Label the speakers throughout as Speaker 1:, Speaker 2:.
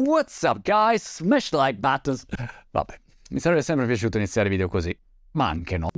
Speaker 1: What's up guys? Smash like buttons. Vabbè, mi sarebbe sempre piaciuto iniziare video così, ma anche no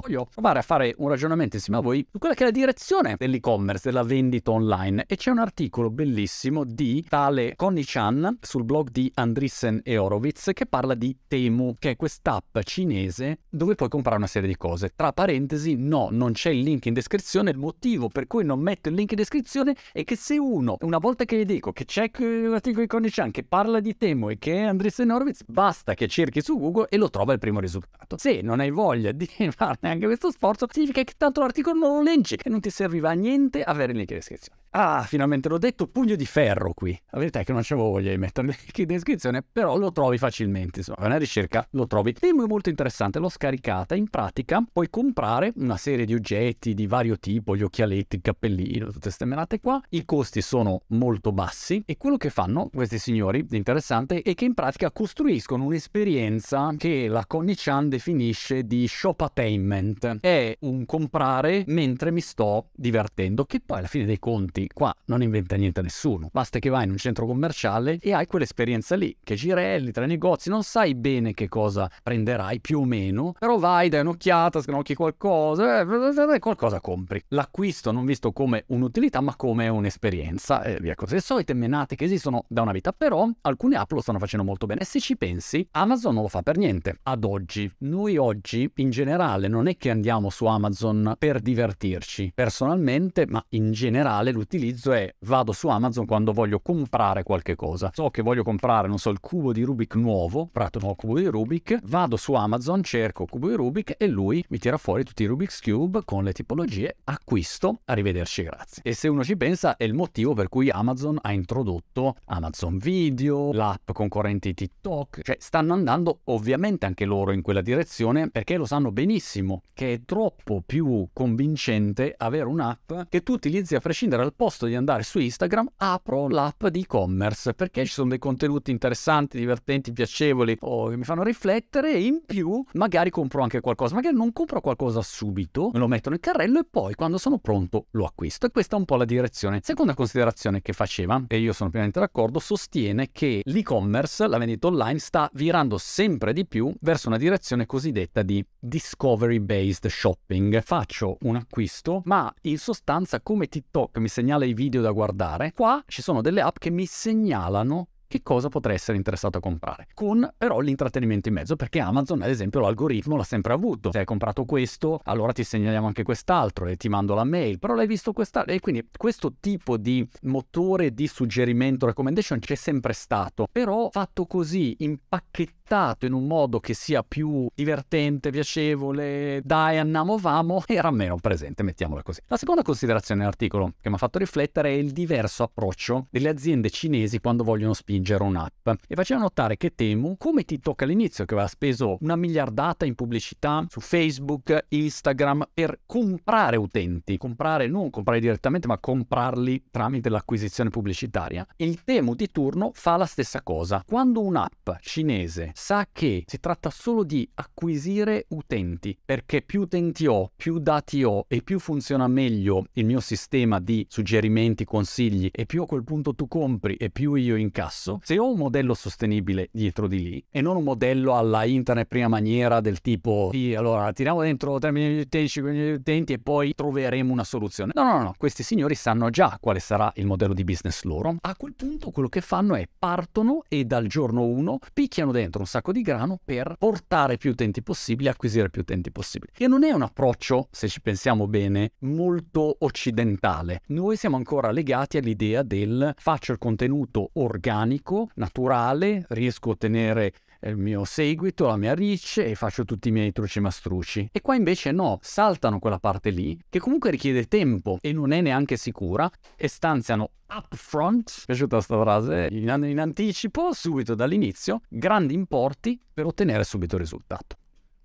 Speaker 1: voglio provare a fare un ragionamento insieme a voi su quella che è la direzione dell'e-commerce, della vendita online. E c'è un articolo bellissimo di tale Connie Chan sul blog di Andrissen e Horowitz che parla di Temu, che è quest'app cinese dove puoi comprare una serie di cose. Tra parentesi, no, non c'è il link in descrizione. Il motivo per cui non metto il link in descrizione è che se uno, una volta che gli dico che c'è l'articolo di Connie Chan che parla di Temu e che è Andrissen e Horowitz, basta che cerchi su Google e lo trova il primo risultato. Se non hai voglia di farne anche questo sforzo, significa che tanto l'articolo non lo leggi e non ti serviva a niente avere il link in descrizione. Ah, finalmente l'ho detto, pugno di ferro qui. La verità è che non c'avevo voglia di metterlo in descrizione, però lo trovi facilmente, insomma, una ricerca lo trovi. Temo è molto interessante, l'ho scaricata, in pratica puoi comprare una serie di oggetti di vario tipo, gli occhialetti, il cappellino, tutte queste menate qua. I costi sono molto bassi e quello che fanno questi signori, interessante, è che in pratica costruiscono un'esperienza che la Connie Chan definisce di shop-attainment. È un comprare mentre mi sto divertendo, che poi alla fine dei conti infatti qua non inventa niente nessuno, basta che vai in un centro commerciale e hai quell'esperienza lì, che girelli tra i negozi, non sai bene che cosa prenderai più o meno, però vai, dai un'occhiata, scrocchi qualcosa, eh, qualcosa compri. L'acquisto non visto come un'utilità ma come un'esperienza e via così. Le solite menate che esistono da una vita, però alcune app lo stanno facendo molto bene e se ci pensi Amazon non lo fa per niente. Ad oggi, noi oggi in generale non è che andiamo su Amazon per divertirci, personalmente, ma in generale l'utilizzo utilizzo è vado su Amazon quando voglio comprare qualche cosa. So che voglio comprare, non so, il cubo di Rubik nuovo, prato nuovo cubo di Rubik, vado su Amazon, cerco cubo di Rubik e lui mi tira fuori tutti i Rubik's Cube con le tipologie, acquisto, arrivederci, grazie. E se uno ci pensa è il motivo per cui Amazon ha introdotto Amazon Video, l'app concorrente TikTok, cioè stanno andando ovviamente anche loro in quella direzione perché lo sanno benissimo che è troppo più convincente avere un'app che tu utilizzi a prescindere dal posto di andare su Instagram, apro l'app di e-commerce perché ci sono dei contenuti interessanti, divertenti, piacevoli o che mi fanno riflettere e in più magari compro anche qualcosa, magari non compro qualcosa subito, me lo metto nel carrello e poi quando sono pronto lo acquisto e questa è un po' la direzione. Seconda considerazione che faceva, e io sono pienamente d'accordo, sostiene che l'e-commerce, la vendita online, sta virando sempre di più verso una direzione cosiddetta di discovery based shopping. Faccio un acquisto, ma in sostanza come TikTok mi segnala segnala i video da guardare, qua ci sono delle app che mi segnalano che cosa potrei essere interessato a comprare, con però l'intrattenimento in mezzo, perché Amazon ad esempio l'algoritmo l'ha sempre avuto, se hai comprato questo allora ti segnaliamo anche quest'altro e ti mando la mail, però l'hai visto quest'altro e quindi questo tipo di motore di suggerimento, recommendation c'è sempre stato, però fatto così, impacchettato in un modo che sia più divertente, piacevole, dai andiamo vamo, era meno presente, mettiamola così. La seconda considerazione dell'articolo che mi ha fatto riflettere è il diverso approccio delle aziende cinesi quando vogliono spingere spingere un'app. E faceva notare che Temu, come TikTok all'inizio, che aveva speso una miliardata in pubblicità su Facebook, Instagram, per comprare utenti, comprare, non comprare direttamente, ma comprarli tramite l'acquisizione pubblicitaria. Il Temu di turno fa la stessa cosa. Quando un'app cinese sa che si tratta solo di acquisire utenti, perché più utenti ho, più dati ho e più funziona meglio il mio sistema di suggerimenti, consigli e più a quel punto tu compri e più io incasso, senso, se ho un modello sostenibile dietro di lì e non un modello alla internet prima maniera del tipo sì, allora tiriamo dentro 3 milioni di utenti, 5 milioni di utenti e poi troveremo una soluzione. No, no, no, questi signori sanno già quale sarà il modello di business loro. A quel punto quello che fanno è partono e dal giorno 1 picchiano dentro un sacco di grano per portare più utenti possibili, acquisire più utenti possibili. E non è un approccio, se ci pensiamo bene, molto occidentale. Noi siamo ancora legati all'idea del faccio il contenuto organico organico, naturale, riesco a ottenere il mio seguito, la mia reach e faccio tutti i miei truci mastrucci. E qua invece no, saltano quella parte lì, che comunque richiede tempo e non è neanche sicura, e stanziano upfront, piaciuta questa frase, in, in anticipo, subito dall'inizio, grandi importi per ottenere subito il risultato.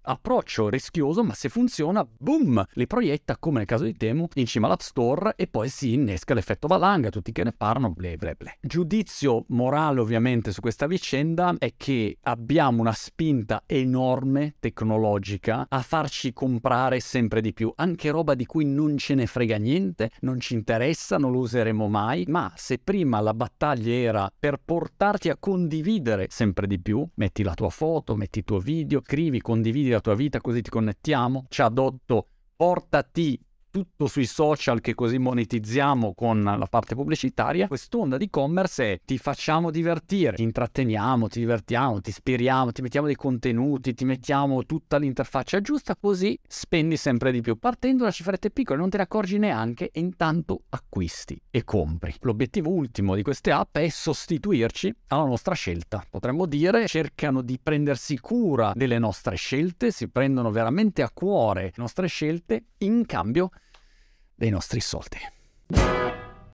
Speaker 1: Approccio rischioso, ma se funziona, boom, li proietta come nel caso di Temu in cima all'App Store e poi si innesca l'effetto valanga, tutti che ne parlano, ble ble ble. Giudizio morale ovviamente su questa vicenda è che abbiamo una spinta enorme tecnologica a farci comprare sempre di più, anche roba di cui non ce ne frega niente, non ci interessa, non lo useremo mai, ma se prima la battaglia era per portarti a condividere sempre di più, metti la tua foto, metti il tuo video, scrivi, condividi la tua vita così ti connettiamo, ci ha adotto portati tutto sui social che così monetizziamo con la parte pubblicitaria, quest'onda di e-commerce è ti facciamo divertire, ti intratteniamo, ti divertiamo, ti ispiriamo, ti mettiamo dei contenuti, ti mettiamo tutta l'interfaccia giusta, così spendi sempre di più. Partendo da cifrette piccole non te ne accorgi neanche e intanto acquisti e compri. L'obiettivo ultimo di queste app è sostituirci alla nostra scelta. Potremmo dire cercano di prendersi cura delle nostre scelte, si prendono veramente a cuore le nostre scelte in cambio dei nostri soldi.